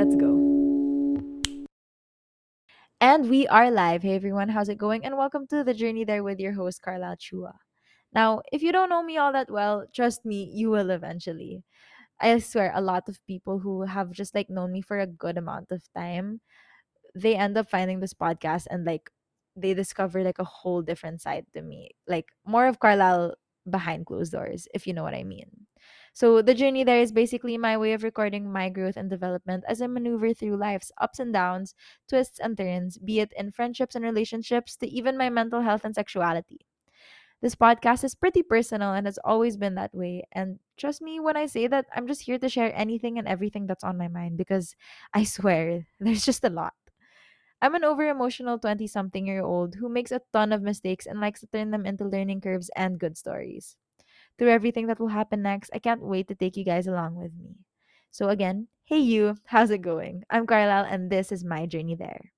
Let's go. And we are live. Hey everyone, how's it going? And welcome to The Journey There with your host, Carlyle Chua. Now, if you don't know me all that well, trust me, you will eventually. I swear, a lot of people who have just like known me for a good amount of time, they end up finding this podcast and like they discover like a whole different side to me. Like more of Carlyle behind closed doors, if you know what I mean. So the journey there is basically my way of recording my growth and development as I maneuver through life's ups and downs, twists and turns, be it in friendships and relationships to even my mental health and sexuality. This podcast is pretty personal and has always been that way. And trust me when I say that I'm just here to share anything and everything that's on my mind because I swear there's just a lot. I'm an over emotional 20 something year old who makes a ton of mistakes and likes to turn them into learning curves and good stories through everything that will happen next. I can't wait to take you guys along with me. So, again, hey you, how's it going? I'm Carlyle, and this is my journey there.